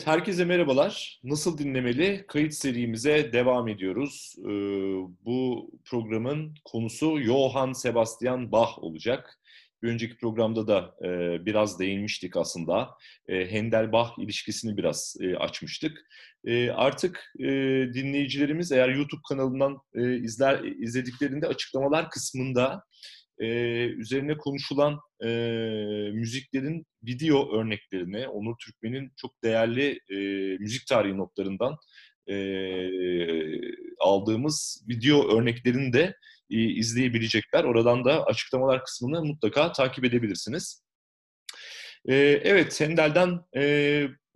Evet, herkese merhabalar. Nasıl dinlemeli? Kayıt serimize devam ediyoruz. Ee, bu programın konusu Johann Sebastian Bach olacak. Bir önceki programda da e, biraz değinmiştik aslında. E, Handel-Bach ilişkisini biraz e, açmıştık. E, artık dinleyicilerimiz eğer YouTube kanalından izler izlediklerinde açıklamalar kısmında e, üzerine konuşulan e, müziklerin video örneklerini, Onur Türkmen'in çok değerli e, müzik tarihi notlarından e, aldığımız video örneklerini de e, izleyebilecekler. Oradan da açıklamalar kısmını mutlaka takip edebilirsiniz. E, evet, Hendel'den e,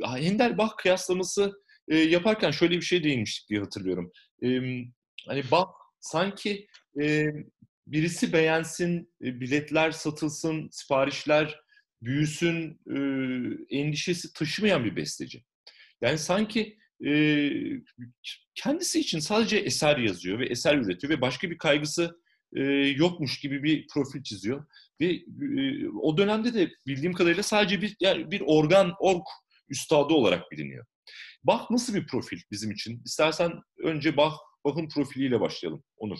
Hendel-Bach kıyaslaması e, yaparken şöyle bir şey değinmiştik diye hatırlıyorum. E, hani Bach sanki birisi beğensin, e, biletler satılsın, siparişler büyüsün e, endişesi taşımayan bir besteci. Yani sanki e, kendisi için sadece eser yazıyor ve eser üretiyor ve başka bir kaygısı yokmuş gibi bir profil çiziyor. Ve o dönemde de bildiğim kadarıyla sadece bir yani bir organ, org üstadı olarak biliniyor. Bach nasıl bir profil bizim için? İstersen önce Bach, Bach'ın profiliyle başlayalım. Onur.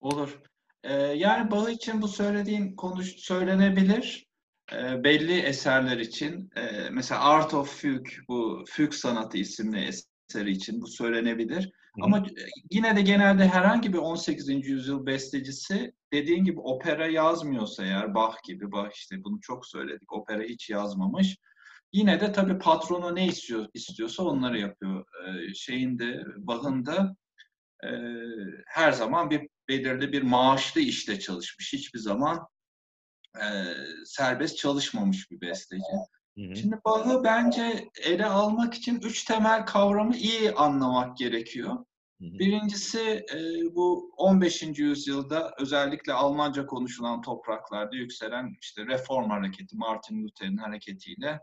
Olur. Ee, yani Bach için bu söylediğin konuş söylenebilir. Ee, belli eserler için. Ee, mesela Art of Fugue, bu Fugue Sanatı isimli eseri için bu söylenebilir. Hı. Ama yine de genelde herhangi bir 18. yüzyıl bestecisi dediğin gibi opera yazmıyorsa eğer Bach gibi, Bach işte bunu çok söyledik, opera hiç yazmamış. Yine de tabii patronu ne istiyor istiyorsa onları yapıyor. Ee, şeyinde, Bach'ın da e, her zaman bir belirli bir maaşlı işte çalışmış. Hiçbir zaman e, serbest çalışmamış bir besteci. Hı hı. Şimdi Bach'ı bence ele almak için üç temel kavramı iyi anlamak gerekiyor. Hı hı. Birincisi e, bu 15. yüzyılda özellikle Almanca konuşulan topraklarda yükselen işte reform hareketi, Martin Luther'in hareketiyle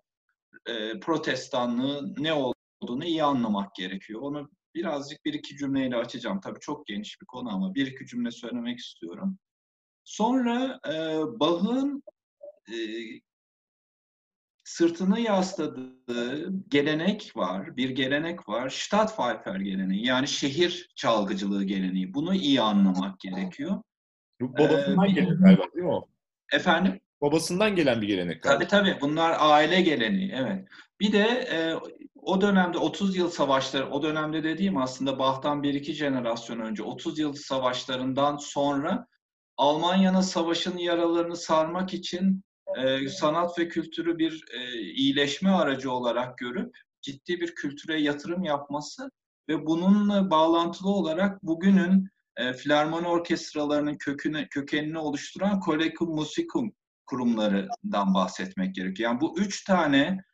e, protestanlığı ne olduğunu iyi anlamak gerekiyor. Onu birazcık bir iki cümleyle açacağım. Tabii çok geniş bir konu ama bir iki cümle söylemek istiyorum. Sonra e, Bach'ın e, sırtını yasladığı gelenek var, bir gelenek var. Stadtpfeifer geleneği yani şehir çalgıcılığı geleneği. Bunu iyi anlamak gerekiyor. Babasından ee, gelen galiba değil mi o? Efendim? Babasından gelen bir gelenek galiba. Tabii tabii bunlar aile geleneği evet. Bir de e, o dönemde 30 yıl savaşları, o dönemde dediğim aslında Bach'tan bir iki jenerasyon önce 30 yıl savaşlarından sonra Almanya'nın savaşın yaralarını sarmak için e, sanat ve kültürü bir e, iyileşme aracı olarak görüp ciddi bir kültüre yatırım yapması ve bununla bağlantılı olarak bugünün e, filarmoni orkestralarının köküne, kökenini oluşturan Collegium Musicum kurumlarından bahsetmek gerekiyor. Yani bu üç tane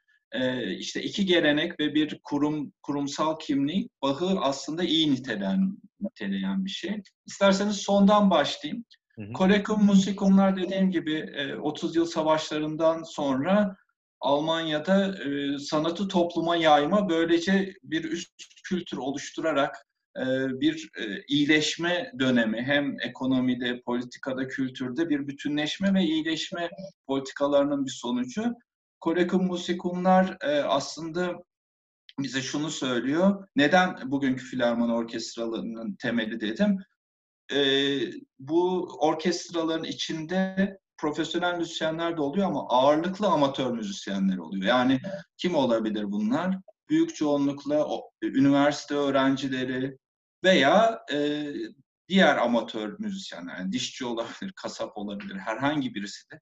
işte iki gelenek ve bir kurum kurumsal kimlik Bach'ı aslında iyi niteleyen, niteleyen bir şey. İsterseniz sondan başlayayım. Kolekum Musikumlar dediğim gibi 30 yıl savaşlarından sonra Almanya'da sanatı topluma yayma böylece bir üst kültür oluşturarak bir iyileşme dönemi hem ekonomide, politikada, kültürde bir bütünleşme ve iyileşme politikalarının bir sonucu. Kolekum Musikumlar aslında bize şunu söylüyor. Neden bugünkü filarmoni orkestralarının temeli dedim? e, bu orkestraların içinde profesyonel müzisyenler de oluyor ama ağırlıklı amatör müzisyenler oluyor. Yani kim olabilir bunlar? Büyük çoğunlukla o, üniversite öğrencileri veya e, diğer amatör müzisyenler, yani dişçi olabilir, kasap olabilir, herhangi birisi de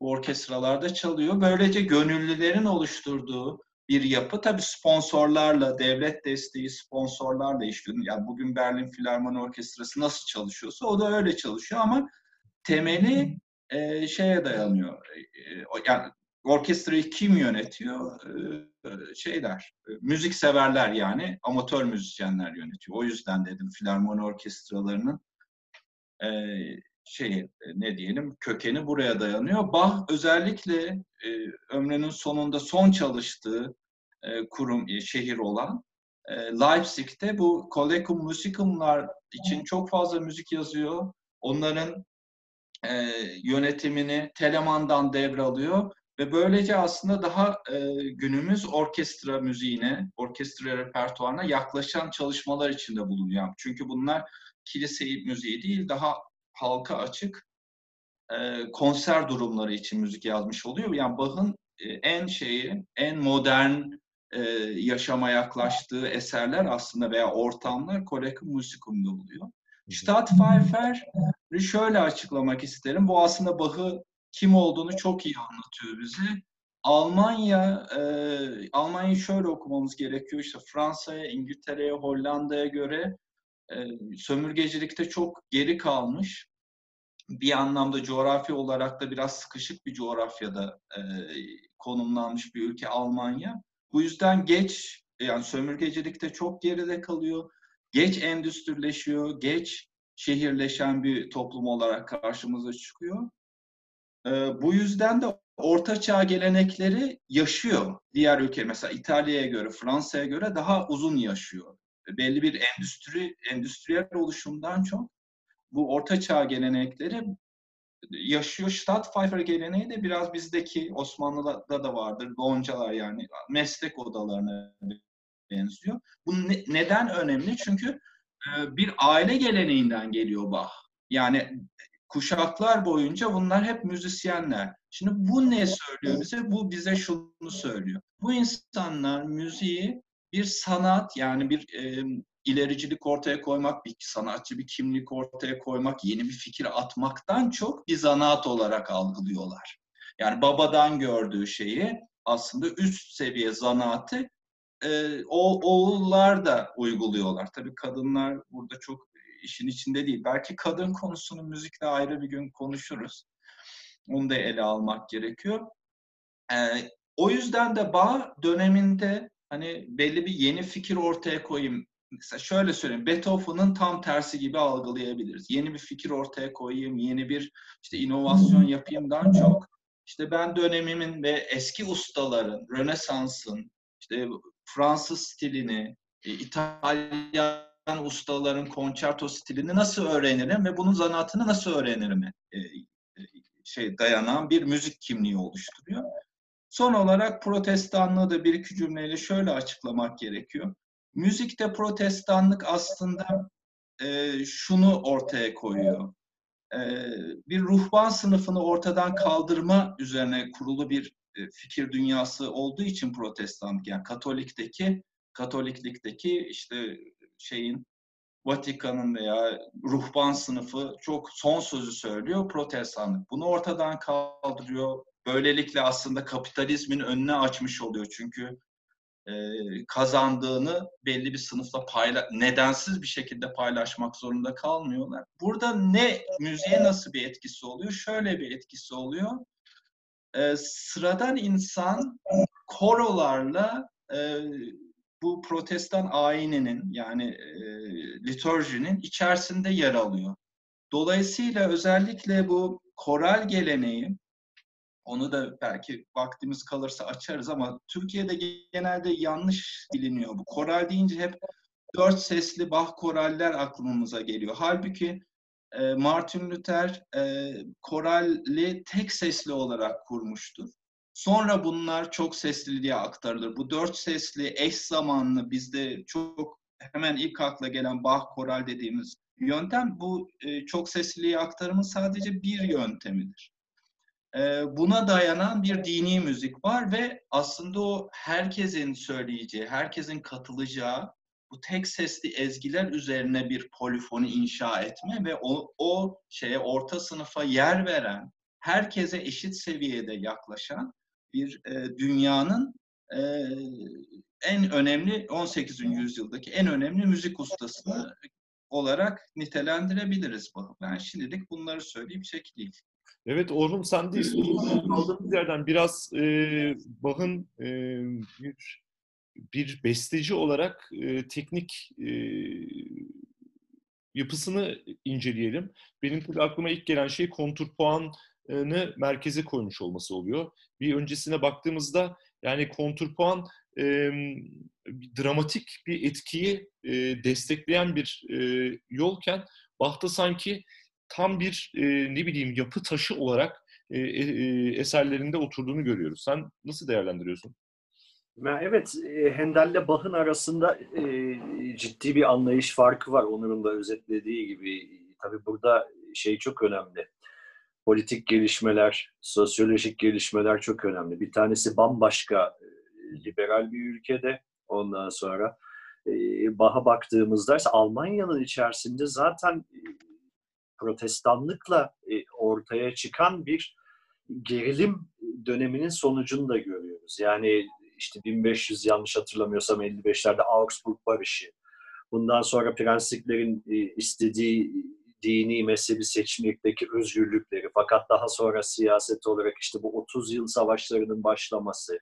orkestralarda çalıyor. Böylece gönüllülerin oluşturduğu bir yapı. Tabii sponsorlarla, devlet desteği sponsorlarla işliyor. Yani bugün Berlin Filarmoni Orkestrası nasıl çalışıyorsa o da öyle çalışıyor ama temeli e, şeye dayanıyor. E, yani orkestrayı kim yönetiyor? E, şeyler, e, müzik severler yani amatör müzisyenler yönetiyor. O yüzden dedim filarmoni orkestralarının e, şey ne diyelim kökeni buraya dayanıyor. Bach özellikle e, ömrünün sonunda son çalıştığı e, kurum, e, şehir olan e, Leipzig'te bu Collegium Musicumlar için çok fazla müzik yazıyor. Onların e, yönetimini Telemann'dan devralıyor Ve böylece aslında daha e, günümüz orkestra müziğine, orkestra repertuarına yaklaşan çalışmalar içinde bulunuyor. Çünkü bunlar kilise müziği değil, daha halka açık e, konser durumları için müzik yazmış oluyor. Yani Bach'ın e, en şeyi, en modern e, yaşama yaklaştığı eserler aslında veya ortamlar Kollegium Musicum'da oluyor. Stadtpfeifer'i şöyle açıklamak isterim. Bu aslında Bach'ı kim olduğunu çok iyi anlatıyor bize. Almanya, e, Almanya'yı şöyle okumamız gerekiyor. İşte Fransa'ya, İngiltere'ye, Hollanda'ya göre e, sömürgecilikte çok geri kalmış. Bir anlamda coğrafi olarak da biraz sıkışık bir coğrafyada e, konumlanmış bir ülke Almanya. Bu yüzden geç, yani sömürgecilikte çok geride kalıyor. Geç endüstrileşiyor, geç şehirleşen bir toplum olarak karşımıza çıkıyor. E, bu yüzden de Orta Çağ gelenekleri yaşıyor. Diğer ülke mesela İtalya'ya göre, Fransa'ya göre daha uzun yaşıyor. Belli bir endüstri, endüstriyel oluşumdan çok bu Orta Çağ gelenekleri yaşıyor. Stadtpfeifer geleneği de biraz bizdeki Osmanlı'da da vardır. Loncalar yani meslek odalarına benziyor. Bu ne, neden önemli? Çünkü e, bir aile geleneğinden geliyor Bach. Yani kuşaklar boyunca bunlar hep müzisyenler. Şimdi bu ne söylüyor bize? Bu bize şunu söylüyor. Bu insanlar müziği bir sanat yani bir e, ilericilik ortaya koymak, bir sanatçı bir kimlik ortaya koymak, yeni bir fikir atmaktan çok bir zanaat olarak algılıyorlar. Yani babadan gördüğü şeyi aslında üst seviye zanaatı e, o oğullar da uyguluyorlar. Tabii kadınlar burada çok işin içinde değil. Belki kadın konusunu müzikle ayrı bir gün konuşuruz. Onu da ele almak gerekiyor. Ee, o yüzden de bağ döneminde hani belli bir yeni fikir ortaya koyayım. Mesela şöyle söyleyeyim, Beethoven'ın tam tersi gibi algılayabiliriz. Yeni bir fikir ortaya koyayım, yeni bir işte inovasyon yapayımdan çok işte ben dönemimin ve eski ustaların, Rönesans'ın, işte Fransız stilini, e, İtalyan ustaların konçerto stilini nasıl öğrenirim ve bunun zanaatını nasıl öğrenirim e, e, şey dayanan bir müzik kimliği oluşturuyor. Son olarak protestanlığı da bir iki cümleyle şöyle açıklamak gerekiyor. Müzikte protestanlık aslında e, şunu ortaya koyuyor. E, bir ruhban sınıfını ortadan kaldırma üzerine kurulu bir e, fikir dünyası olduğu için protestanlık yani Katolik'teki Katoliklikteki işte şeyin Vatikan'ın veya ruhban sınıfı çok son sözü söylüyor protestanlık. Bunu ortadan kaldırıyor. Böylelikle aslında kapitalizmin önüne açmış oluyor. Çünkü e, kazandığını belli bir sınıfla payla nedensiz bir şekilde paylaşmak zorunda kalmıyorlar. Burada ne müziğe nasıl bir etkisi oluyor? Şöyle bir etkisi oluyor. E, sıradan insan korolarla e, bu protestan ayininin yani e, liturjinin içerisinde yer alıyor. Dolayısıyla özellikle bu koral geleneği, onu da belki vaktimiz kalırsa açarız ama Türkiye'de genelde yanlış biliniyor bu. Koral deyince hep dört sesli Bach koraller aklımıza geliyor. Halbuki e, Martin Luther e, koralli tek sesli olarak kurmuştur. Sonra bunlar çok sesli diye aktarılır. Bu dört sesli eş zamanlı bizde çok hemen ilk akla gelen Bach koral dediğimiz yöntem bu e, çok sesliliği aktarımın sadece bir yöntemidir. E, buna dayanan bir dini müzik var ve aslında o herkesin söyleyeceği, herkesin katılacağı bu tek sesli ezgiler üzerine bir polifoni inşa etme ve o, o şeye orta sınıfa yer veren, herkese eşit seviyede yaklaşan bir e, dünyanın e, en önemli 18. yüzyıldaki en önemli müzik ustasını olarak nitelendirebiliriz. Ben şimdilik bunları söyleyip çekileyim. Evet Orhun sen de kaldığımız yerden biraz e, Bach'ın e, bir, bir besteci olarak e, teknik e, yapısını inceleyelim. Benim tabii aklıma ilk gelen şey kontrpuan merkeze koymuş olması oluyor. Bir öncesine baktığımızda yani kontrpuan e, dramatik bir etkiyi e, destekleyen bir e, yolken Bach'ta sanki tam bir e, ne bileyim yapı taşı olarak e, e, eserlerinde oturduğunu görüyoruz. Sen nasıl değerlendiriyorsun? Evet, e, Hendel'le Bach'ın arasında e, ciddi bir anlayış farkı var. Onur'un da özetlediği gibi. Tabii burada şey çok önemli. Politik gelişmeler, sosyolojik gelişmeler çok önemli. Bir tanesi bambaşka e, liberal bir ülkede. Ondan sonra e, Bach'a baktığımızda ise Almanya'nın içerisinde zaten protestanlıkla ortaya çıkan bir gerilim döneminin sonucunu da görüyoruz. Yani işte 1500 yanlış hatırlamıyorsam 55'lerde Augsburg Barışı. Bundan sonra prensliklerin e, istediği dini mezhebi seçmekteki özgürlükleri fakat daha sonra siyaset olarak işte bu 30 yıl savaşlarının başlaması,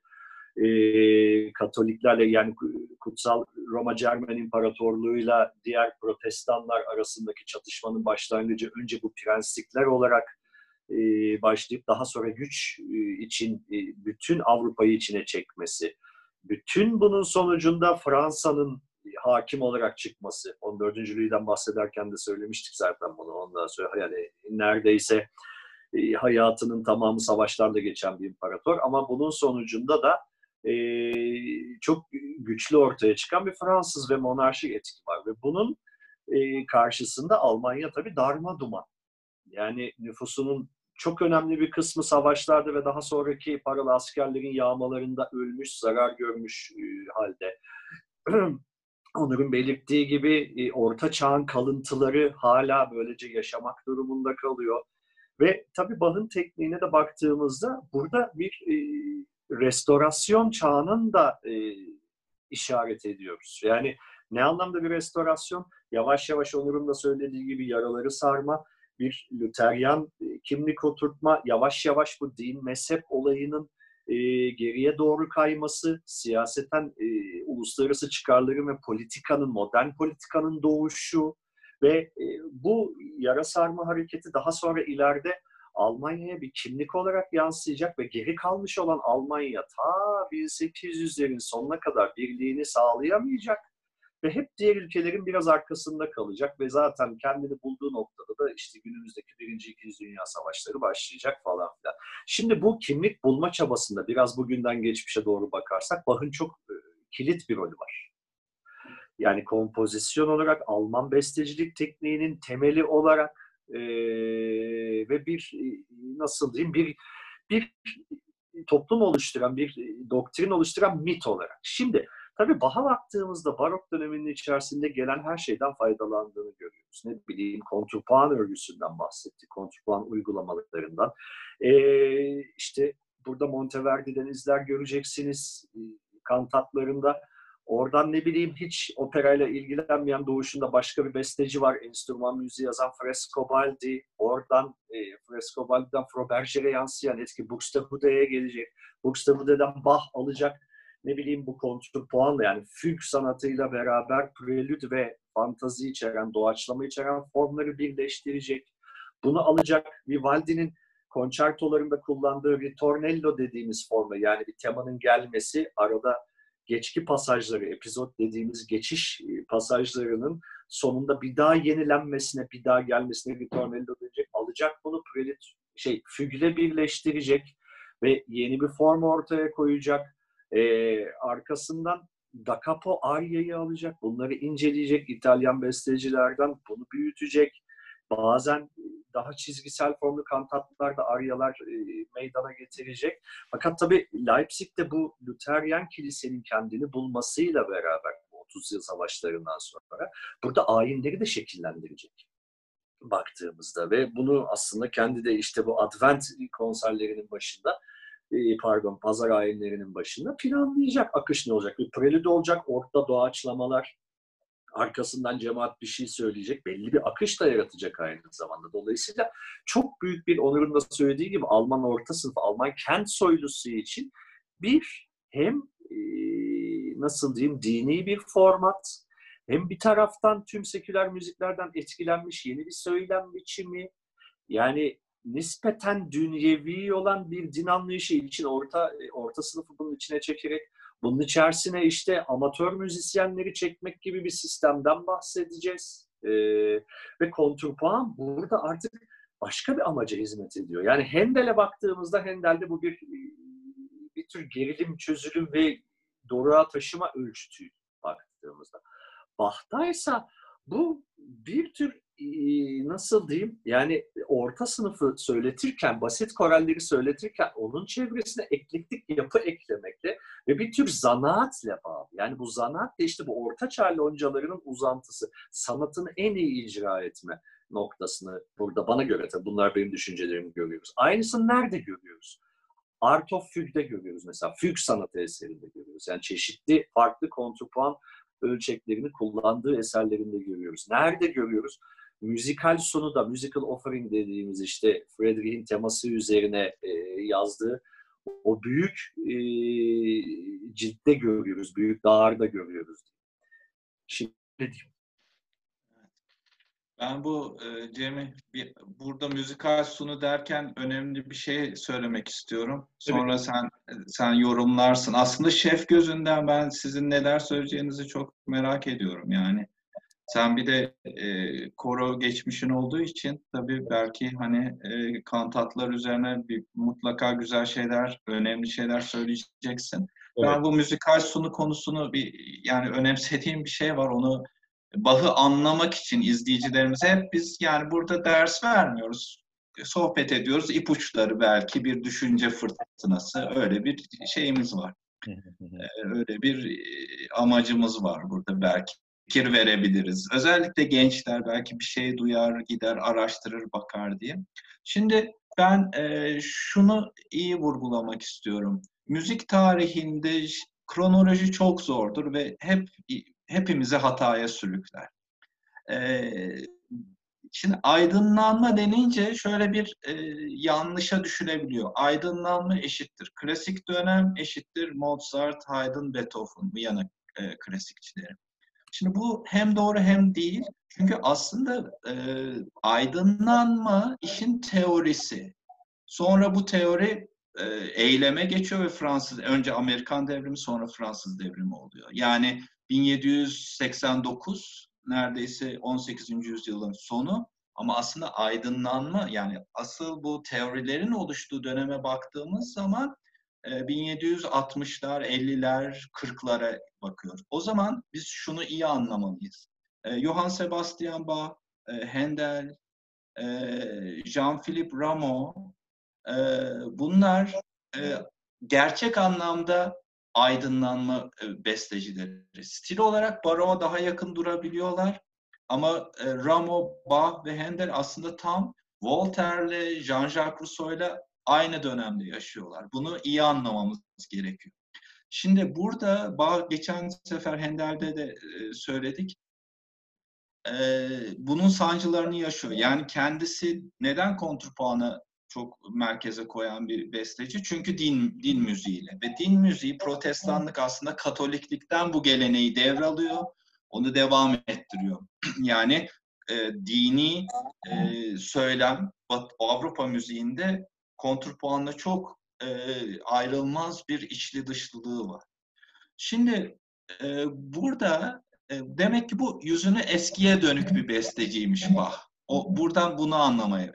e, Katoliklerle yani Kutsal Roma Cermen İmparatorluğu'yla diğer protestanlar arasındaki çatışmanın başlangıcı önce bu prenslikler olarak e, başlayıp daha sonra güç e, için e, bütün Avrupa'yı içine çekmesi. Bütün bunun sonucunda Fransa'nın hakim olarak çıkması. 14. Louis'den bahsederken de söylemiştik zaten bunu. Ondan sonra yani neredeyse hayatının tamamı savaşlarla geçen bir imparator. Ama bunun sonucunda da e, çok güçlü ortaya çıkan bir Fransız ve monarşik etki var. Ve bunun e, karşısında Almanya tabii darma duman. Yani nüfusunun çok önemli bir kısmı savaşlarda ve daha sonraki paralı askerlerin yağmalarında ölmüş, zarar görmüş e, halde. Onur'un belirttiği gibi e, orta çağın kalıntıları hala böylece yaşamak durumunda kalıyor. Ve tabii Bach'ın tekniğine de baktığımızda burada bir restorasyon çağının da e, işaret ediyoruz. Yani ne anlamda bir restorasyon? Yavaş yavaş Onur'un da söylediği gibi yaraları sarma, bir Luteryan e, kimlik oturtma, yavaş yavaş bu din mezhep olayının e, geriye doğru kayması, siyaseten e, uluslararası çıkarların ve politikanın, modern politikanın doğuşu ve e, bu yara sarma hareketi daha sonra ileride Almanya'ya bir kimlik olarak yansıyacak ve geri kalmış olan Almanya ta 1800'lerin sonuna kadar birliğini sağlayamayacak ve hep diğer ülkelerin biraz arkasında kalacak ve zaten kendini bulduğu noktada da işte günümüzdeki birinci, ikinci dünya savaşları başlayacak falan filan. Şimdi bu kimlik bulma çabasında biraz bugünden geçmişe doğru bakarsak Bach'ın çok e, kilit bir rolü var. Yani kompozisyon olarak Alman bestecilik tekniğinin temeli olarak e, ve bir e, nasıl diyeyim bir bir toplum oluşturan, bir doktrin oluşturan mit olarak. Şimdi Tabii Bach'a baktığımızda barok döneminin içerisinde gelen her şeyden faydalandığını görüyoruz. Ne bileyim kontrpuan örgüsünden bahsettik, kontrpuan uygulamalarından. Ee, işte burada Monteverdi'den izler göreceksiniz e, kantatlarında. Oradan ne bileyim hiç operayla ilgilenmeyen doğuşunda başka bir besteci var. Enstrüman müziği yazan Frescobaldi. Oradan e, Frescobaldi'den Froberger'e yansıyan eski Buxtehude'ye gelecek. Buxtehude'den Bach alacak ne bileyim bu kontrpuanla yani füg sanatıyla beraber prelüt ve fantazi içeren, doğaçlama içeren formları birleştirecek. Bunu alacak Vivaldi'nin konçertolarında kullandığı ritornello dediğimiz forma yani bir temanın gelmesi arada geçki pasajları, epizod dediğimiz geçiş e, pasajlarının sonunda bir daha yenilenmesine, bir daha gelmesine ritornello diyecek. Alacak bunu prelüt şey fügle birleştirecek ve yeni bir form ortaya koyacak e, arkasından Da Capo Aria'yı alacak, bunları inceleyecek İtalyan bestecilerden, bunu büyütecek. Bazen daha çizgisel formlu kantatlarda aryalar e, meydana getirecek. Fakat tabii Leipzig'te bu Luteryan kilisenin kendini bulmasıyla beraber 30 yıl savaşlarından sonra burada ayinleri de şekillendirecek baktığımızda ve bunu aslında kendi de işte bu Advent konserlerinin başında e, pardon pazar ayinlerinin başında planlayacak akış ne olacak. Bir prelüd olacak, orta doğaçlamalar, arkasından cemaat bir şey söyleyecek. Belli bir akış da yaratacak aynı zamanda. Dolayısıyla çok büyük bir Onur'un da söylediği gibi Alman orta sınıf, Alman kent soylusu için bir hem nasıl diyeyim dini bir format hem bir taraftan tüm seküler müziklerden etkilenmiş yeni bir söylem biçimi yani nispeten dünyevi olan bir din anlayışı için orta orta sınıfı bunun içine çekerek bunun içerisine işte amatör müzisyenleri çekmek gibi bir sistemden bahsedeceğiz. Ee, ve kontrpuan burada artık başka bir amaca hizmet ediyor. Yani Hendel'e baktığımızda Hendel'de bu bir bir tür gerilim, çözülüm ve doruğa taşıma ölçütü baktığımızda. Bach'taysa bu bir tür nasıl diyeyim yani orta sınıfı söyletirken, basit koralleri söyletirken onun çevresine eklektik yapı eklemekle ve bir tür zanaatle bağlı. Yani bu zanaat da işte bu orta çağ loncalarının uzantısı. Sanatını en iyi icra etme noktasını burada bana göre tabii bunlar benim düşüncelerimi görüyoruz. Aynısını nerede görüyoruz? Art of Fugue'de görüyoruz mesela. Fugue sanatı eserinde görüyoruz. Yani çeşitli farklı kontrpuan ölçeklerini kullandığı eserlerinde görüyoruz. Nerede görüyoruz? Müzikal sonu da musical offering dediğimiz işte Frederick'in teması üzerine e, yazdığı o büyük e, ciltte görüyoruz, büyük dağarda görüyoruz. Şimdi. Ben bu e, Cem'i bir, burada müzikal sunu derken önemli bir şey söylemek istiyorum. Sonra evet. sen sen yorumlarsın. Aslında şef gözünden ben sizin neler söyleyeceğinizi çok merak ediyorum yani. Sen bir de e, koro geçmişin olduğu için tabii belki hani e, kantatlar üzerine bir mutlaka güzel şeyler, önemli şeyler söyleyeceksin. Evet. Ben bu müzikal sunu konusunu bir yani önemsediğim bir şey var. Onu Bach'ı anlamak için izleyicilerimize hep biz yani burada ders vermiyoruz. Sohbet ediyoruz. ipuçları belki bir düşünce fırtınası öyle bir şeyimiz var. öyle bir amacımız var burada belki fikir verebiliriz. Özellikle gençler belki bir şey duyar, gider, araştırır, bakar diye. Şimdi ben e, şunu iyi vurgulamak istiyorum. Müzik tarihinde kronoloji çok zordur ve hep hepimizi hataya sürükler. E, şimdi aydınlanma denince şöyle bir e, yanlışa düşülebiliyor. Aydınlanma eşittir. Klasik dönem eşittir Mozart, Haydn, Beethoven, Viyana e, klasikçileri. Şimdi bu hem doğru hem değil. Çünkü aslında e, aydınlanma işin teorisi. Sonra bu teori e, eyleme geçiyor ve Fransız, önce Amerikan devrimi sonra Fransız devrimi oluyor. Yani 1789 neredeyse 18. yüzyılın sonu ama aslında aydınlanma yani asıl bu teorilerin oluştuğu döneme baktığımız zaman 1760'lar, 50'ler, 40'lara bakıyoruz. O zaman biz şunu iyi anlamalıyız. Johann Sebastian Bach, Handel, Jean-Philippe Rameau bunlar gerçek anlamda aydınlanma bestecileri. Stil olarak Baroğa daha yakın durabiliyorlar. Ama Rameau, Bach ve Handel aslında tam Voltaire'le, Jean-Jacques Rousseau'yla aynı dönemde yaşıyorlar. Bunu iyi anlamamız gerekiyor. Şimdi burada geçen sefer Hendel'de de e, söyledik. E, bunun sancılarını yaşıyor. Yani kendisi neden kontrpuanı çok merkeze koyan bir besteci? Çünkü din din müziğiyle ve din müziği protestanlık aslında katoliklikten bu geleneği devralıyor. Onu devam ettiriyor. yani e, dini e, söylem Avrupa müziğinde kontrpuanla çok e, ayrılmaz bir içli dışlılığı var. Şimdi e, burada e, demek ki bu yüzünü eskiye dönük bir besteciymiş Bach. O buradan bunu anlamaya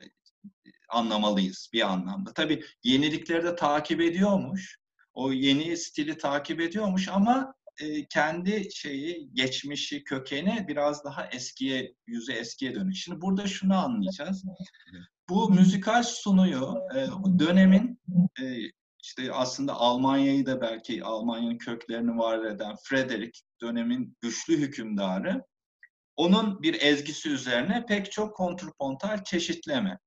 anlamalıyız bir anlamda. Tabii yenilikleri de takip ediyormuş. O yeni stili takip ediyormuş ama e, kendi şeyi, geçmişi, kökeni biraz daha eskiye, yüzü eskiye dönük. Şimdi burada şunu anlayacağız bu müzikal sunuyu e, dönemin e, işte aslında Almanya'yı da belki Almanya'nın köklerini var eden Frederick dönemin güçlü hükümdarı onun bir ezgisi üzerine pek çok kontrpontal çeşitleme.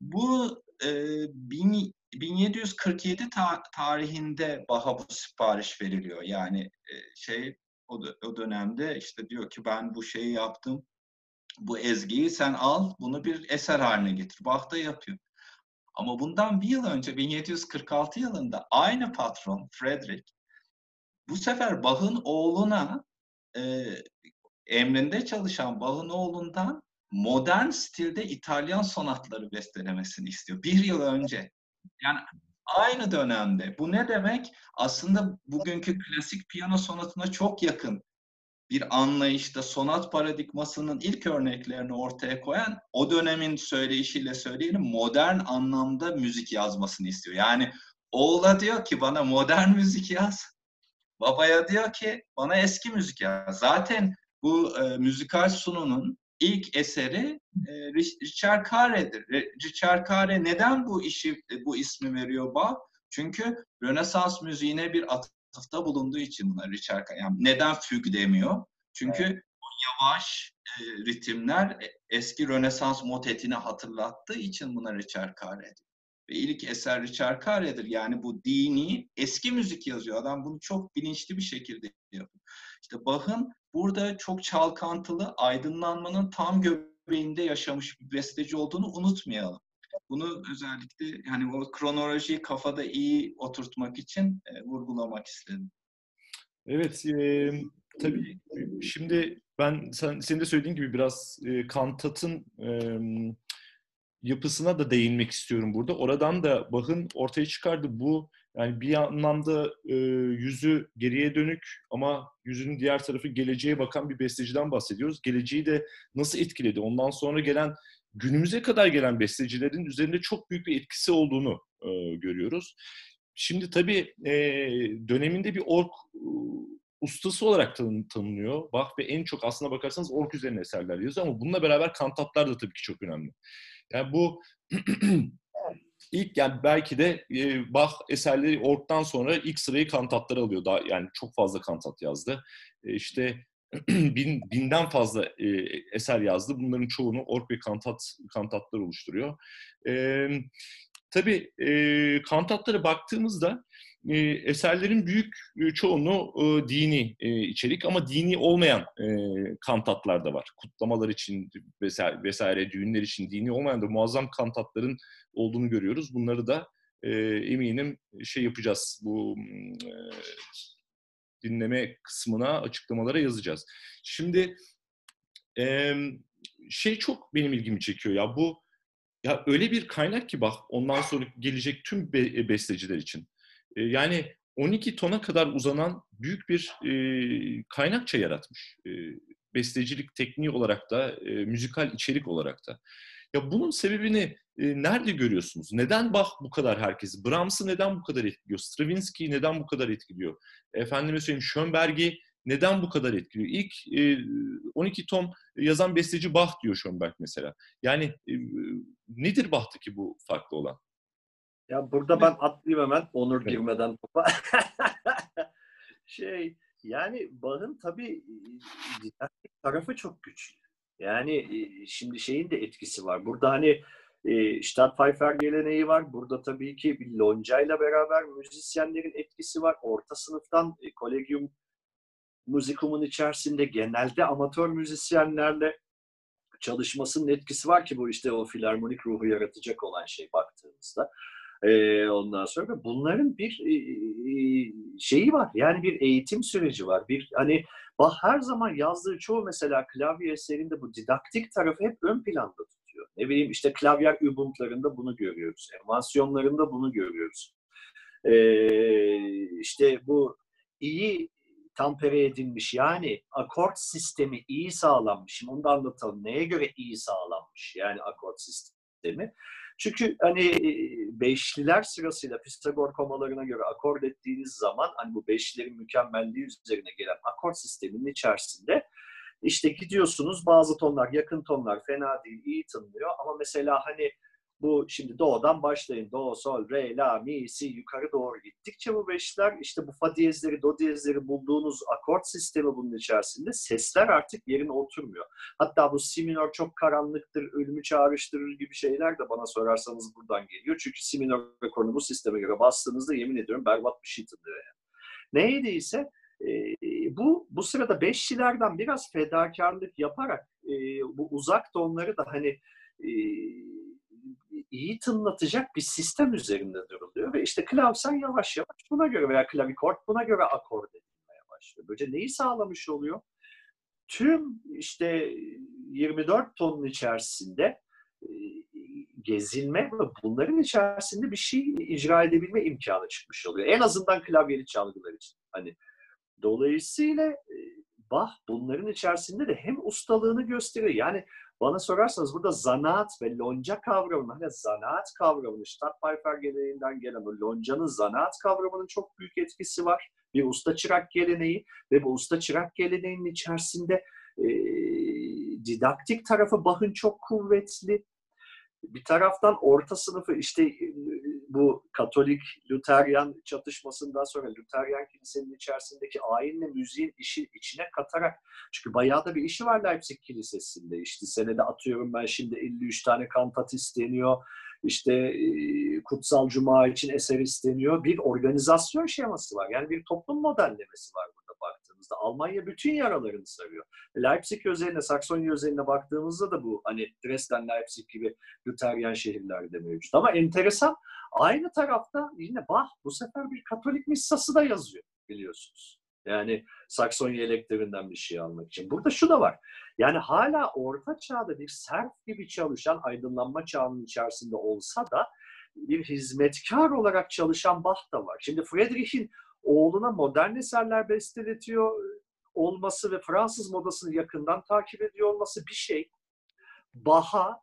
Bu e, bin, 1747 ta- tarihinde Bach'a bu sipariş veriliyor. Yani e, şey o, o dönemde işte diyor ki ben bu şeyi yaptım bu ezgiyi sen al, bunu bir eser haline getir. Bach da yapıyor. Ama bundan bir yıl önce 1746 yılında aynı patron Frederick bu sefer Bach'ın oğluna e, emrinde çalışan Bach'ın oğlundan modern stilde İtalyan sonatları bestelemesini istiyor. Bir yıl önce. Yani aynı dönemde. Bu ne demek? Aslında bugünkü klasik piyano sonatına çok yakın bir anlayışta sonat paradigmasının ilk örneklerini ortaya koyan o dönemin söyleyişiyle söyleyelim modern anlamda müzik yazmasını istiyor. Yani oğula diyor ki bana modern müzik yaz. Babaya diyor ki bana eski müzik yaz. Zaten bu e, müzikal sununun ilk eseri e, Richard Care'dir. Richard Care neden bu işi bu ismi veriyor Bach? Çünkü Rönesans müziğine bir atıfta bulunduğu için buna Richard. Yani neden füg demiyor? Çünkü evet. yavaş e, ritimler e, eski Rönesans motetini hatırlattığı için buna Richard diyor. Ve ilk eser Richard Care'dir. Yani bu dini eski müzik yazıyor. Adam bunu çok bilinçli bir şekilde yapıyor. İşte Bach'ın burada çok çalkantılı, aydınlanmanın tam göbeğinde yaşamış bir besteci olduğunu unutmayalım. Bunu özellikle hani o kronolojiyi kafada iyi oturtmak için e, vurgulamak istedim. Evet, e, tabii şimdi ben sen, senin de söylediğin gibi biraz e, kantatın e, yapısına da değinmek istiyorum burada. Oradan da Bach'ın ortaya çıkardığı bu yani bir anlamda e, yüzü geriye dönük ama yüzünün diğer tarafı geleceğe bakan bir besteciden bahsediyoruz. Geleceği de nasıl etkiledi? Ondan sonra gelen günümüze kadar gelen bestecilerin üzerinde çok büyük bir etkisi olduğunu e, görüyoruz. Şimdi tabii e, döneminde bir ork e, ustası olarak tanı, tanınıyor. Bach ve en çok aslına bakarsanız ork üzerine eserler yazıyor ama bununla beraber kantatlar da tabii ki çok önemli. Yani bu ilk yani belki de e, Bach eserleri orktan sonra ilk sırayı kantatlara alıyor. Daha, yani çok fazla kantat yazdı. E, işte bin, binden fazla e, eser yazdı. Bunların çoğunu ork ve kantat kantatlar oluşturuyor. E, tabii e, kantatlara baktığımızda e, eserlerin büyük e, çoğunu e, dini e, içerik ama dini olmayan e, kantatlar da var. Kutlamalar için vesaire, vesaire düğünler için dini olmayan da muazzam kantatların olduğunu görüyoruz. Bunları da e, eminim şey yapacağız bu e, dinleme kısmına açıklamalara yazacağız. Şimdi e, şey çok benim ilgimi çekiyor ya bu ya öyle bir kaynak ki bak ondan sonra gelecek tüm be, besteciler için. E, yani 12 tona kadar uzanan büyük bir e, kaynakça yaratmış. E, bestecilik tekniği olarak da, e, müzikal içerik olarak da. Ya bunun sebebini e, nerede görüyorsunuz? Neden Bach bu kadar herkesi? Brahms'ı neden bu kadar etkiliyor? Stravinsky'yi neden bu kadar etkiliyor? Efendime söyleyeyim Schönberg'i neden bu kadar etkiliyor? İlk e, 12 tom yazan besteci Bach diyor Schönberg mesela. Yani e, nedir Bach'taki bu farklı olan? Ya burada ben atlayayım hemen Onur evet. girmeden topa. şey yani Bach'ın tabii didaktik tarafı çok güçlü. Yani şimdi şeyin de etkisi var. Burada hani e, Stadtpfeifer geleneği var. Burada tabii ki bir loncayla beraber müzisyenlerin etkisi var. Orta sınıftan e, kolegium muzikumun içerisinde genelde amatör müzisyenlerle çalışmasının etkisi var ki bu işte o filarmonik ruhu yaratacak olan şey baktığımızda. Ee, ondan sonra bunların bir e, şeyi var. Yani bir eğitim süreci var. Bir hani Bach her zaman yazdığı çoğu mesela klavye eserinde bu didaktik tarafı hep ön planda tutuyor. Ne bileyim işte klavyer übumtlarında bunu görüyoruz. Envansiyonlarında bunu görüyoruz. Ee, işte bu iyi tampere edilmiş yani akort sistemi iyi sağlanmış. Şimdi onu da anlatalım. Neye göre iyi sağlanmış yani akort sistemi? Çünkü hani beşliler sırasıyla Pisagor komalarına göre akord ettiğiniz zaman hani bu beşlilerin mükemmelliği üzerine gelen akort sisteminin içerisinde işte gidiyorsunuz bazı tonlar yakın tonlar fena değil iyi tınlıyor ama mesela hani bu şimdi do'dan başlayın. Do, sol, re, la, mi, si yukarı doğru gittikçe bu beşler işte bu fa diyezleri, do diyezleri bulduğunuz akort sistemi bunun içerisinde sesler artık yerine oturmuyor. Hatta bu si minör çok karanlıktır, ölümü çağrıştırır gibi şeyler de bana sorarsanız buradan geliyor. Çünkü si minör rekorunu bu sisteme göre bastığınızda yemin ediyorum berbat bir şey tınlıyor yani. Neydiyse bu bu sırada beşçilerden biraz fedakarlık yaparak e, bu uzak tonları da hani e, iyi tınlatacak bir sistem üzerinde duruluyor ve işte klavsen yavaş yavaş buna göre veya klavikort buna göre akord edilmeye başlıyor. Böylece neyi sağlamış oluyor? Tüm işte 24 tonun içerisinde gezilme ve bunların içerisinde bir şey icra edebilme imkanı çıkmış oluyor. En azından klavyeli çalgılar için. Hani dolayısıyla e, Bach bunların içerisinde de hem ustalığını gösteriyor. Yani bana sorarsanız burada zanaat ve lonca kavramı, hani zanaat kavramını, Stadtpfeifer geleneğinden gelen o loncanın zanaat kavramının çok büyük etkisi var. Bir usta çırak geleneği ve bu usta çırak geleneğinin içerisinde e, didaktik tarafı Bach'ın çok kuvvetli. Bir taraftan orta sınıfı işte bu Katolik Luteryan çatışmasından sonra Luteryan kilisenin içerisindeki ayinle müziğin işi içine katarak çünkü bayağı da bir işi var Leipzig Kilisesi'nde. İşte senede atıyorum ben şimdi 53 tane kantat isteniyor. İşte Kutsal Cuma için eser isteniyor. Bir organizasyon şeması var. Yani bir toplum modellemesi var burada baktığımızda. Almanya bütün yaralarını sarıyor. Leipzig özeline, Saksonya özeline baktığımızda da bu hani Dresden, Leipzig gibi Luteryan şehirlerde mevcut. Ama enteresan aynı tarafta yine Bach bu sefer bir Katolik missası da yazıyor biliyorsunuz. Yani Saksonya elektriğinden bir şey almak için. Burada şu da var. Yani hala orta çağda bir serf gibi çalışan aydınlanma çağının içerisinde olsa da bir hizmetkar olarak çalışan Bach da var. Şimdi Friedrich'in oğluna modern eserler besteletiyor olması ve Fransız modasını yakından takip ediyor olması bir şey. Bach'a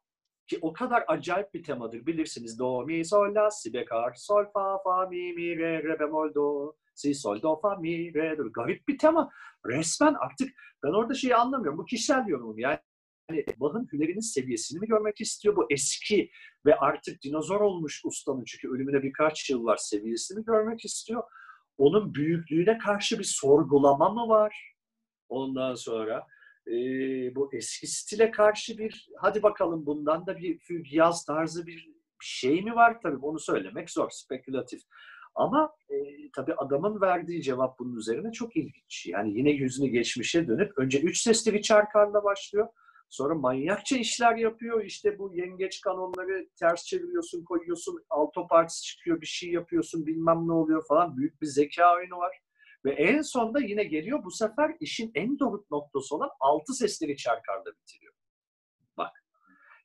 ki o kadar acayip bir temadır bilirsiniz. Do, mi, sol, la, si, bekar, sol, fa, fa, mi, mi, re, re, bemol, do, si, sol, do, fa, mi, re, do. Garip bir tema. Resmen artık ben orada şeyi anlamıyorum. Bu kişisel yorumum. Yani yani Bach'ın hünerinin seviyesini mi görmek istiyor? Bu eski ve artık dinozor olmuş ustanın çünkü ölümüne birkaç yıl var seviyesini görmek istiyor. Onun büyüklüğüne karşı bir sorgulama mı var? Ondan sonra e, bu eski stile karşı bir hadi bakalım bundan da bir yaz tarzı bir, bir şey mi var? Tabii onu söylemek zor, spekülatif. Ama e, tabii adamın verdiği cevap bunun üzerine çok ilginç. Yani yine yüzünü geçmişe dönüp önce üç sesli Richard Carl'la başlıyor. Sonra manyakça işler yapıyor. İşte bu yengeç kanonları ters çeviriyorsun, koyuyorsun, alto partisi çıkıyor, bir şey yapıyorsun, bilmem ne oluyor falan. Büyük bir zeka oyunu var. Ve en sonda yine geliyor bu sefer işin en doruk noktası olan altı sesleri çarkarda bitiriyor. Bak.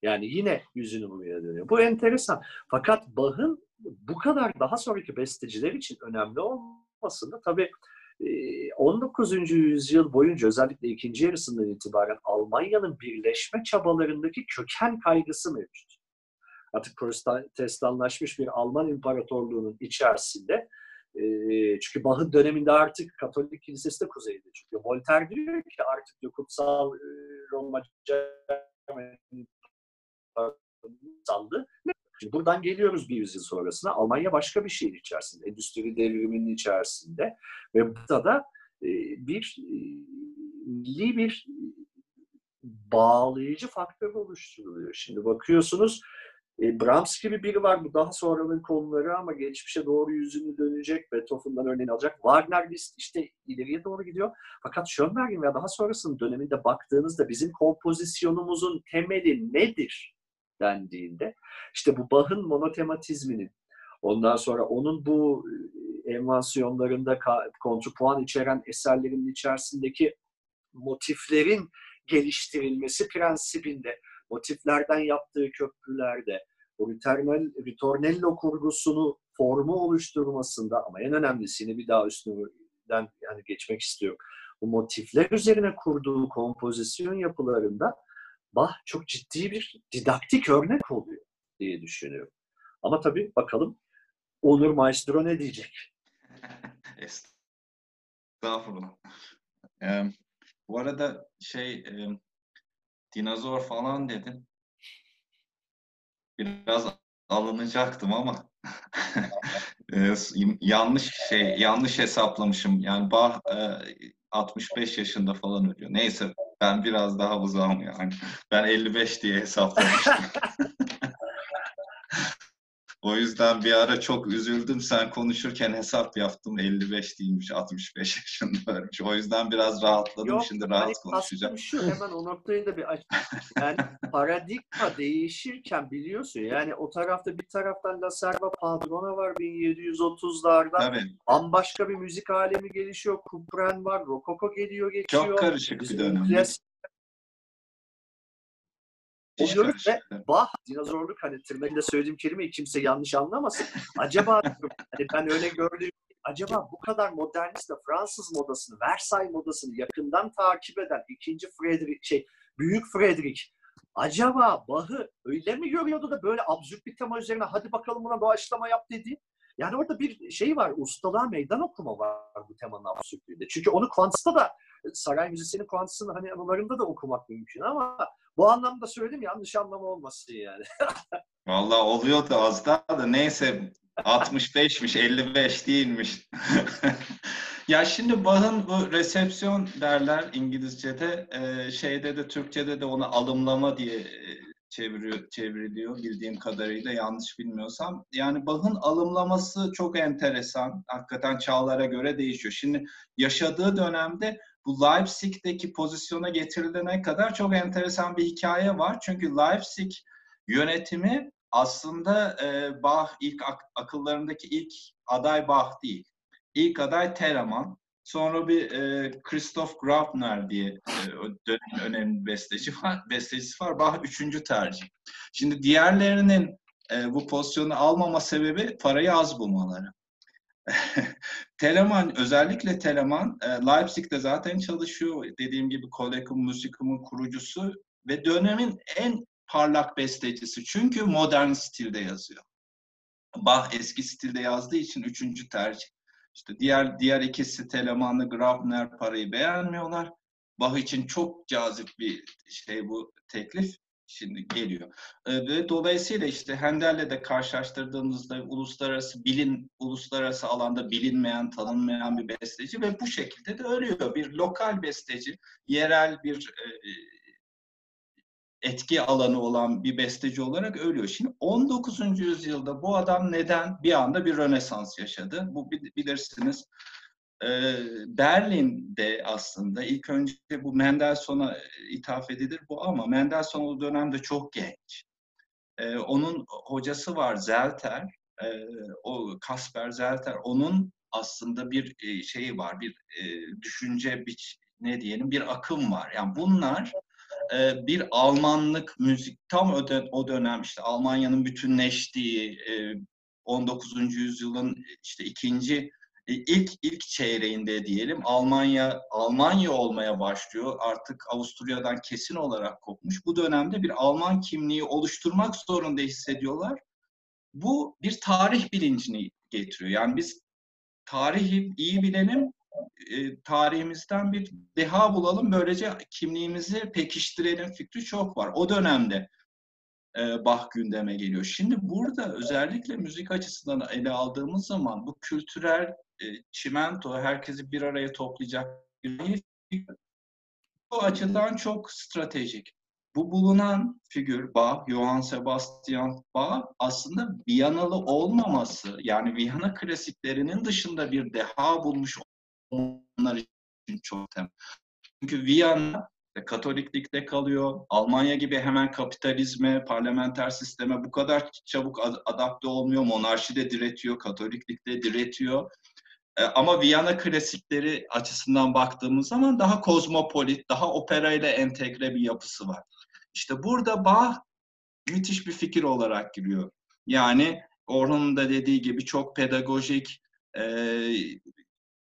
Yani yine yüzünü buraya dönüyor. Bu enteresan. Fakat Bach'ın bu kadar daha sonraki besteciler için önemli olmasında tabii 19. yüzyıl boyunca özellikle ikinci yarısından itibaren Almanya'nın birleşme çabalarındaki köken kaygısı mevcut. Artık protestanlaşmış bir Alman imparatorluğunun içerisinde çünkü Bach'ın döneminde artık Katolik Kilisesi de kuzeyde çıkıyor. Voltaire diyor ki artık diyor, kutsal Roma saldı. Şimdi buradan geliyoruz bir yüzyıl sonrasına. Almanya başka bir şeyin içerisinde. Endüstri devriminin içerisinde. Ve burada da bir milli bir bağlayıcı faktör oluşturuluyor. Şimdi bakıyorsunuz e, Brahms gibi biri var. Bu daha sonranın konuları ama geçmişe doğru yüzünü dönecek. Beethoven'dan örneğin alacak. Wagner Liszt işte ileriye doğru gidiyor. Fakat Schönberg'in veya daha sonrasının döneminde baktığınızda bizim kompozisyonumuzun temeli nedir dendiğinde işte bu Bach'ın monotematizminin ondan sonra onun bu envansiyonlarında kontrpuan içeren eserlerin içerisindeki motiflerin geliştirilmesi prensibinde motiflerden yaptığı köprülerde o ritornello kurgusunu formu oluşturmasında ama en önemlisini bir daha üstünden yani geçmek istiyorum. Bu motifler üzerine kurduğu kompozisyon yapılarında Bach çok ciddi bir didaktik örnek oluyor diye düşünüyorum. Ama tabii bakalım Onur Maestro ne diyecek? Estağfurullah. Ee, bu arada şey e, dinozor falan dedin. Biraz alınacaktım ama e, yanlış şey yanlış hesaplamışım. Yani Bah e, 65 yaşında falan ölüyor. Neyse ben biraz daha uzağım yani. Ben 55 diye hesaplamıştım. O yüzden bir ara çok üzüldüm. Sen konuşurken hesap yaptım. 55 değilmiş, 65 yaşında ölmüş. O yüzden biraz rahatladım. Yok, Şimdi rahat hani konuşacağım. şu hemen o noktayı da bir aç. Yani paradigma değişirken biliyorsun. Yani o tarafta bir taraftan La Serva Padrona var 1730'larda. Tabii. başka bir müzik alemi gelişiyor. Kupren var. Rokoko geliyor geçiyor. Çok karışık bir dönem oluyoruz ve bah dinozorluk hani tırnakla söylediğim kelimeyi kimse yanlış anlamasın. Acaba hani ben öyle gördüğüm acaba bu kadar modernist Fransız modasını, Versailles modasını yakından takip eden ikinci Frederick şey büyük Frederick acaba Bach'ı öyle mi görüyordu da böyle absürt bir tema üzerine hadi bakalım buna doğaçlama yap dedi. Yani orada bir şey var, ustalığa meydan okuma var bu temanın absürtlüğünde. Çünkü onu Quantz'ta da, saray müzisyeni Quantz'ın hani anılarında da okumak mümkün ama bu anlamda söyledim yanlış anlama olmasın yani. Valla oluyordu az daha da neyse 65'miş 55 değilmiş. ya şimdi Bach'ın bu resepsiyon derler İngilizce'de e, şeyde de Türkçe'de de onu alımlama diye e, çeviriyor, çevriliyor bildiğim kadarıyla yanlış bilmiyorsam. Yani Bach'ın alımlaması çok enteresan. Hakikaten çağlara göre değişiyor. Şimdi yaşadığı dönemde bu Leipzig'teki pozisyona getirilene kadar çok enteresan bir hikaye var. Çünkü Leipzig yönetimi aslında e, Bach ilk ak- akıllarındaki ilk aday Bach değil. İlk aday Telemann. Sonra bir e, Christoph Graupner diye e, dönemin önemli besteci var, bestecisi var. Bach üçüncü tercih. Şimdi diğerlerinin e, bu pozisyonu almama sebebi parayı az bulmaları. Telemann, özellikle Telemann, e, Leipzig'te zaten çalışıyor. Dediğim gibi Kollegium Musicum'un kurucusu ve dönemin en parlak bestecisi. Çünkü modern stilde yazıyor. Bach eski stilde yazdığı için üçüncü tercih. İşte diğer diğer ikisi Telemann'la Grafner parayı beğenmiyorlar. Bach için çok cazip bir şey bu teklif şimdi geliyor. Ee, ve dolayısıyla işte Handel'le de karşılaştırdığımızda uluslararası bilin uluslararası alanda bilinmeyen, tanınmayan bir besteci ve bu şekilde de ölüyor. Bir lokal besteci, yerel bir e, etki alanı olan bir besteci olarak ölüyor. Şimdi 19. yüzyılda bu adam neden bir anda bir rönesans yaşadı? Bu bilirsiniz Berlin'de aslında ilk önce bu Mendelssohn'a ithaf edilir bu ama Mendelssohn o dönemde çok genç. Onun hocası var Zelter, o Kasper Zelter, onun aslında bir şeyi var, bir düşünce, bir ne diyelim, bir akım var. Yani bunlar bir Almanlık müzik tam o dönem işte Almanya'nın bütünleştiği 19. yüzyılın işte ikinci ilk ilk çeyreğinde diyelim Almanya Almanya olmaya başlıyor. Artık Avusturya'dan kesin olarak kopmuş. Bu dönemde bir Alman kimliği oluşturmak zorunda hissediyorlar. Bu bir tarih bilincini getiriyor. Yani biz tarihi iyi bilelim, e, tarihimizden bir deha bulalım. Böylece kimliğimizi pekiştirelim fikri çok var. O dönemde e, Bach gündeme geliyor. Şimdi burada özellikle müzik açısından ele aldığımız zaman bu kültürel e, çimento herkesi bir araya toplayacak bir bu açıdan çok stratejik. Bu bulunan figür Bach, Johann Sebastian Bach aslında Viyanalı olmaması yani Viyana klasiklerinin dışında bir deha bulmuş onlar için çok temel. Çünkü Viyana Katoliklikte kalıyor. Almanya gibi hemen kapitalizme, parlamenter sisteme bu kadar çabuk adapte olmuyor. Monarşi de diretiyor, Katoliklik de diretiyor. E, ama Viyana klasikleri açısından baktığımız zaman daha kozmopolit, daha opera ile entegre bir yapısı var. İşte burada Bach müthiş bir fikir olarak giriyor. Yani Orhun'un da dediği gibi çok pedagojik, e,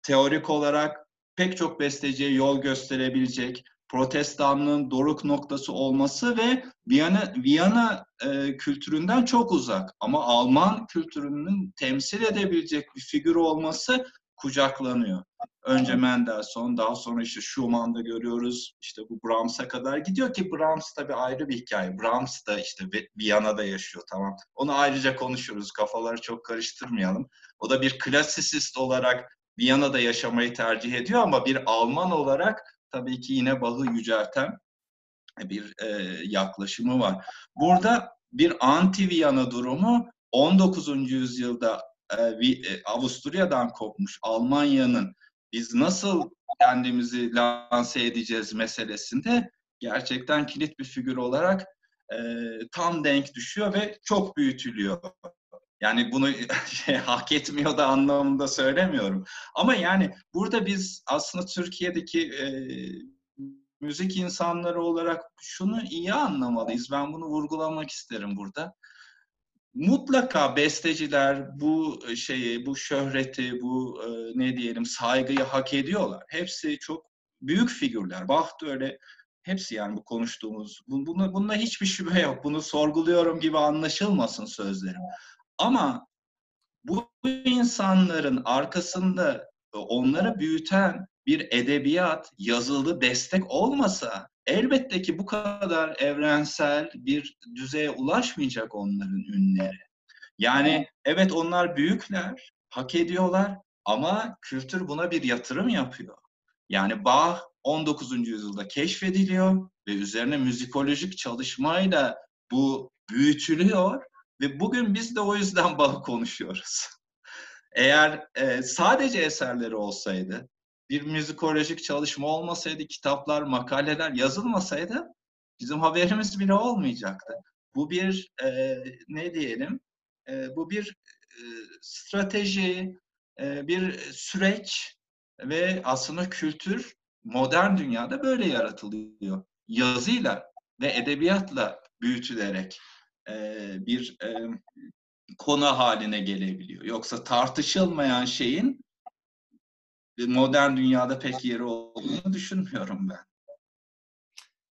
teorik olarak pek çok besteciye yol gösterebilecek, protestanlığın doruk noktası olması ve Viyana, Viyana e, kültüründen çok uzak ama Alman kültürünün temsil edebilecek bir figür olması kucaklanıyor. Önce Mendelssohn, daha sonra işte Schumann'da görüyoruz. İşte bu Brahms'a kadar gidiyor ki Brahms tabii ayrı bir hikaye. Brahms da işte Viyana'da yaşıyor tamam. Onu ayrıca konuşuruz. Kafaları çok karıştırmayalım. O da bir klasisist olarak Viyana'da yaşamayı tercih ediyor ama bir Alman olarak tabii ki yine Bach'ı yücelten bir e, yaklaşımı var. Burada bir anti-Viyana durumu 19. yüzyılda e, e, Avusturya'dan kopmuş Almanya'nın biz nasıl kendimizi lanse edeceğiz meselesinde gerçekten kilit bir figür olarak e, tam denk düşüyor ve çok büyütülüyor. Yani bunu şey, hak etmiyor da anlamında söylemiyorum. Ama yani burada biz aslında Türkiye'deki e, müzik insanları olarak şunu iyi anlamalıyız. Ben bunu vurgulamak isterim burada. Mutlaka besteciler bu şeyi, bu şöhreti, bu e, ne diyelim saygıyı hak ediyorlar. Hepsi çok büyük figürler. Bach da öyle hepsi yani bu konuştuğumuz. Bunda, bunda hiçbir şüphe yok. Bunu sorguluyorum gibi anlaşılmasın sözlerim. Ama bu insanların arkasında onları büyüten bir edebiyat, yazılı destek olmasa elbette ki bu kadar evrensel bir düzeye ulaşmayacak onların ünleri. Yani evet onlar büyükler, hak ediyorlar ama kültür buna bir yatırım yapıyor. Yani Bach 19. yüzyılda keşfediliyor ve üzerine müzikolojik çalışmayla bu büyütülüyor ve bugün biz de o yüzden Bach konuşuyoruz. Eğer e, sadece eserleri olsaydı, bir müzikolojik çalışma olmasaydı, kitaplar, makaleler yazılmasaydı bizim haberimiz bile olmayacaktı. Bu bir e, ne diyelim, e, bu bir e, strateji, e, bir süreç ve aslında kültür modern dünyada böyle yaratılıyor. Yazıyla ve edebiyatla büyütülerek bir e, konu haline gelebiliyor. Yoksa tartışılmayan şeyin modern dünyada pek yeri olduğunu düşünmüyorum ben.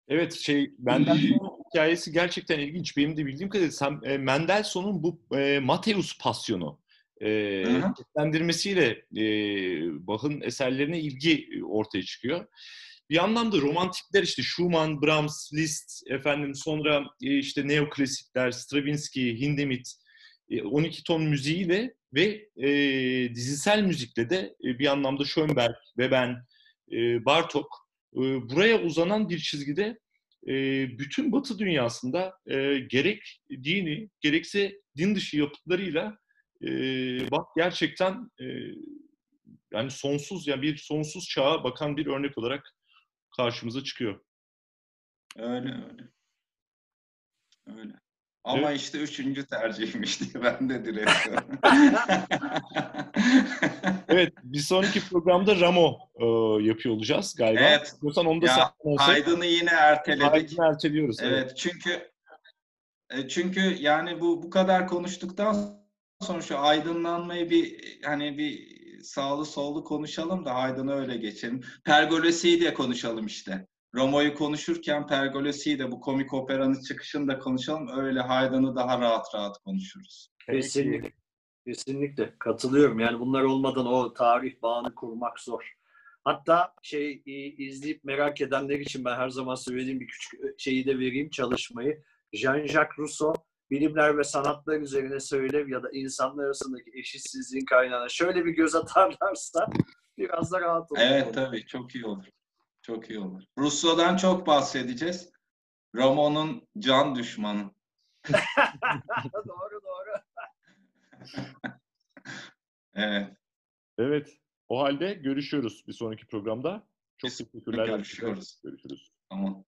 Evet şey Mendelssohn hikayesi gerçekten ilginç. Benim de bildiğim kadarıyla sen, e, Mendelssohn'un bu e, Mateus Pasyonu e, seslendirmesiyle e, Bach'ın eserlerine ilgi ortaya çıkıyor. Bir anlamda romantikler işte Schumann, Brahms, Liszt, efendim sonra e, işte neoklasikler, Stravinsky, Hindemith, e, 12 ton müziğiyle ve e, dizisel müzikle de e, bir anlamda Schönberg ve ben, e, Bartok e, buraya uzanan bir çizgide e, bütün Batı dünyasında e, gerek dini gerekse din dışı yapıtlarıyla e, bak gerçekten e, yani sonsuz yani bir sonsuz çağa bakan bir örnek olarak karşımıza çıkıyor. Öyle öyle. Öyle. Ama evet. işte üçüncü tercihmiş diye ben de diretiyorum. evet, bir sonraki programda Ramo e, yapıyor olacağız galiba. Evet. Diyorsan onu da ya, Haydn'ı yine erteledik. Haydn'ı erteliyoruz. Evet, evet. çünkü e, çünkü yani bu bu kadar konuştuktan sonra şu aydınlanmayı bir hani bir sağlı sollu konuşalım da Haydn'ı öyle geçelim. Pergolesi'yi de konuşalım işte. Romo'yu konuşurken Pergolesi'yi de bu komik operanın çıkışını da konuşalım. Öyle Haydn'ı daha rahat rahat konuşuruz. Kesinlikle. Kesinlikle katılıyorum. Yani bunlar olmadan o tarih bağını kurmak zor. Hatta şey izleyip merak edenler için ben her zaman söylediğim bir küçük şeyi de vereyim çalışmayı. Jean-Jacques Rousseau bilimler ve sanatlar üzerine söylev ya da insanlar arasındaki eşitsizliğin kaynağına şöyle bir göz atarlarsa biraz da rahat olur. Evet tabii çok iyi olur. Çok iyi olur. Rousseau'dan çok bahsedeceğiz. Ramon'un can düşmanı. doğru doğru. evet. Evet. O halde görüşüyoruz bir sonraki programda. Çok teşekkürler. Görüşüyoruz. Görüşürüz. Tamam.